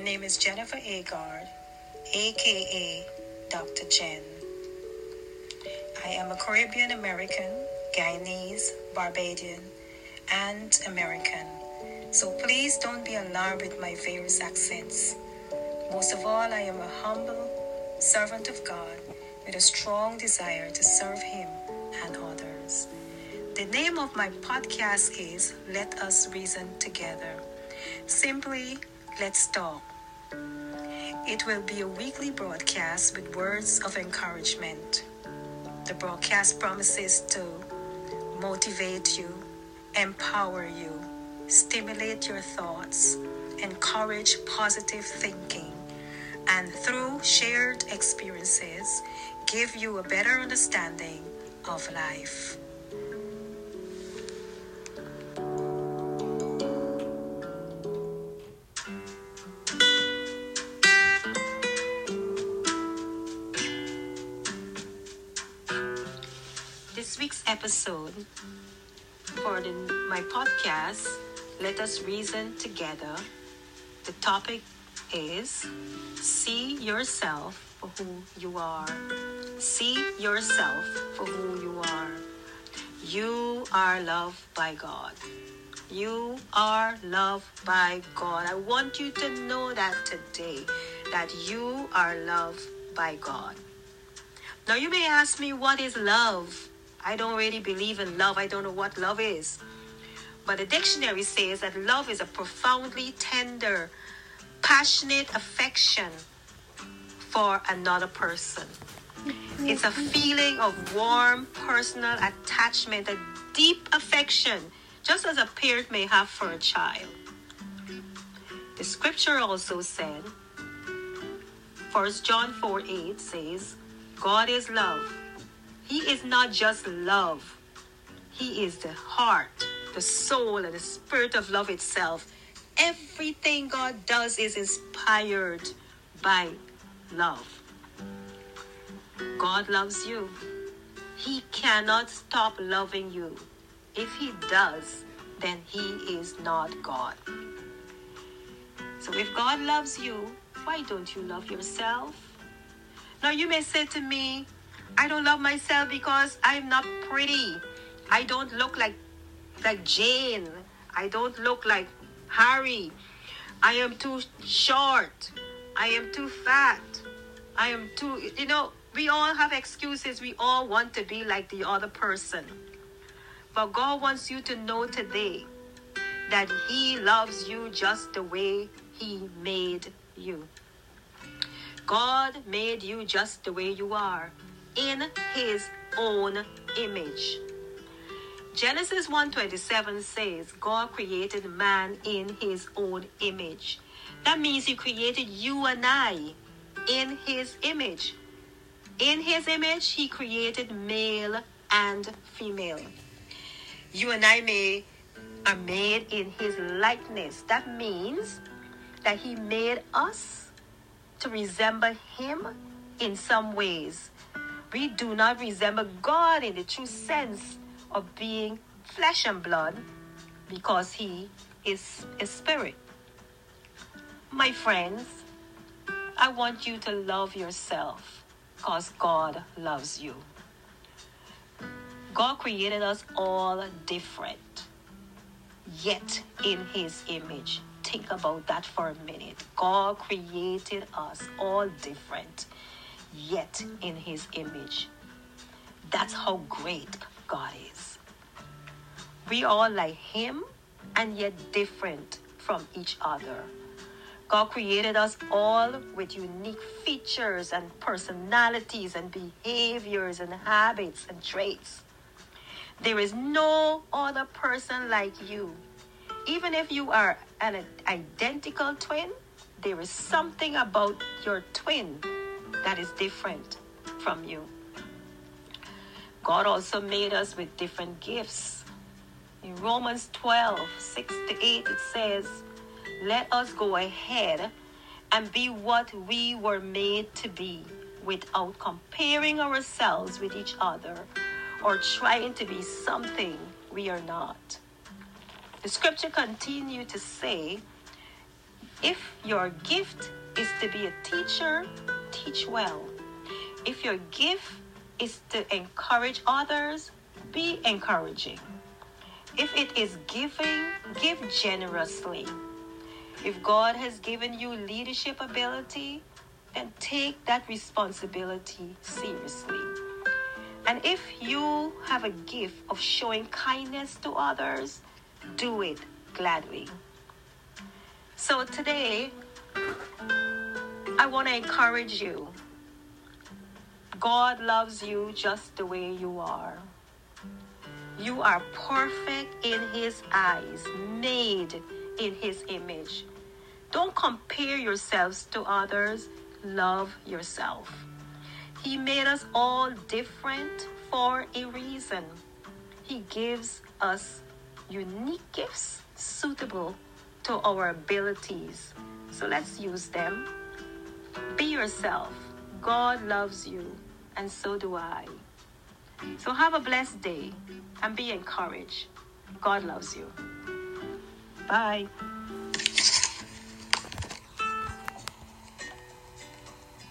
name is Jennifer Agard, aka Dr. Jen. I am a Caribbean American, Guyanese, Barbadian, and American. So please don't be alarmed with my various accents. Most of all, I am a humble servant of God with a strong desire to serve Him and others. The name of my podcast is Let Us Reason Together. Simply, let's talk. It will be a weekly broadcast with words of encouragement. The broadcast promises to motivate you, empower you, stimulate your thoughts, encourage positive thinking, and through shared experiences, give you a better understanding of life. This week's episode for the, my podcast, Let Us Reason Together, the topic is See Yourself for Who You Are. See yourself for who you are. You are loved by God. You are loved by God. I want you to know that today, that you are loved by God. Now, you may ask me, what is love? I don't really believe in love. I don't know what love is. But the dictionary says that love is a profoundly tender, passionate affection for another person. It's a feeling of warm personal attachment, a deep affection, just as a parent may have for a child. The scripture also said, 1 John 4 8 says, God is love. He is not just love, He is the heart, the soul, and the spirit of love itself. Everything God does is inspired by love. God loves you. He cannot stop loving you. If He does, then He is not God. So if God loves you, why don't you love yourself? Now you may say to me, I don't love myself because I'm not pretty. I don't look like like Jane. I don't look like Harry. I am too short. I am too fat. I am too you know, we all have excuses. We all want to be like the other person. But God wants you to know today that He loves you just the way He made you. God made you just the way you are in his own image. Genesis 1:27 says God created man in his own image. That means he created you and I in his image. In his image he created male and female. You and I may are made in his likeness. That means that he made us to resemble him in some ways. We do not resemble God in the true sense of being flesh and blood because he is a spirit. My friends, I want you to love yourself because God loves you. God created us all different, yet in his image think about that for a minute. God created us all different, yet in his image. That's how great God is. We are like him and yet different from each other. God created us all with unique features and personalities and behaviors and habits and traits. There is no other person like you. Even if you are an identical twin, there is something about your twin that is different from you. God also made us with different gifts. In Romans 12 6 to 8, it says, Let us go ahead and be what we were made to be without comparing ourselves with each other or trying to be something we are not. The scripture continued to say, If your gift is to be a teacher, teach well. If your gift is to encourage others, be encouraging. If it is giving, give generously. If God has given you leadership ability, then take that responsibility seriously. And if you have a gift of showing kindness to others, do it gladly. So today, I want to encourage you. God loves you just the way you are. You are perfect in His eyes, made in His image. Don't compare yourselves to others, love yourself. He made us all different for a reason. He gives us unique gifts suitable to our abilities. So let's use them. Yourself. God loves you, and so do I. So have a blessed day and be encouraged. God loves you. Bye.